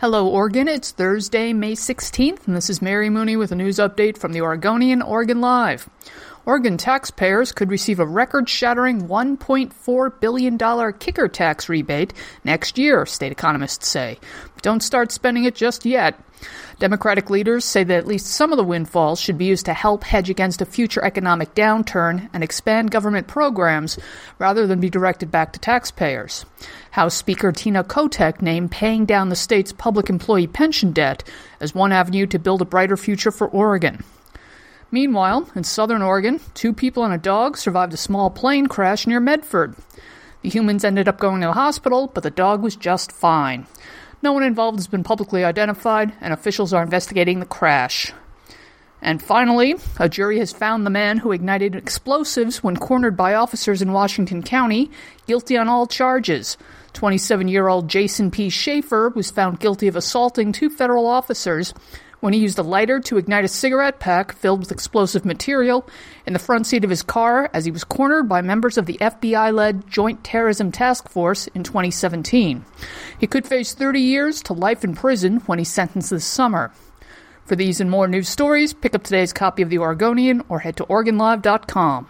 Hello, Oregon. It's Thursday, May 16th, and this is Mary Mooney with a news update from the Oregonian Oregon Live. Oregon taxpayers could receive a record shattering $1.4 billion kicker tax rebate next year, state economists say. But don't start spending it just yet. Democratic leaders say that at least some of the windfalls should be used to help hedge against a future economic downturn and expand government programs rather than be directed back to taxpayers. House Speaker Tina Kotek named paying down the state's public employee pension debt as one avenue to build a brighter future for Oregon. Meanwhile, in southern Oregon, two people and a dog survived a small plane crash near Medford. The humans ended up going to the hospital, but the dog was just fine. No one involved has been publicly identified, and officials are investigating the crash. And finally, a jury has found the man who ignited explosives when cornered by officers in Washington County guilty on all charges. 27 year old Jason P. Schaefer was found guilty of assaulting two federal officers when he used a lighter to ignite a cigarette pack filled with explosive material in the front seat of his car as he was cornered by members of the FBI led Joint Terrorism Task Force in 2017. He could face 30 years to life in prison when he's sentenced this summer. For these and more news stories, pick up today's copy of The Oregonian or head to OregonLive.com.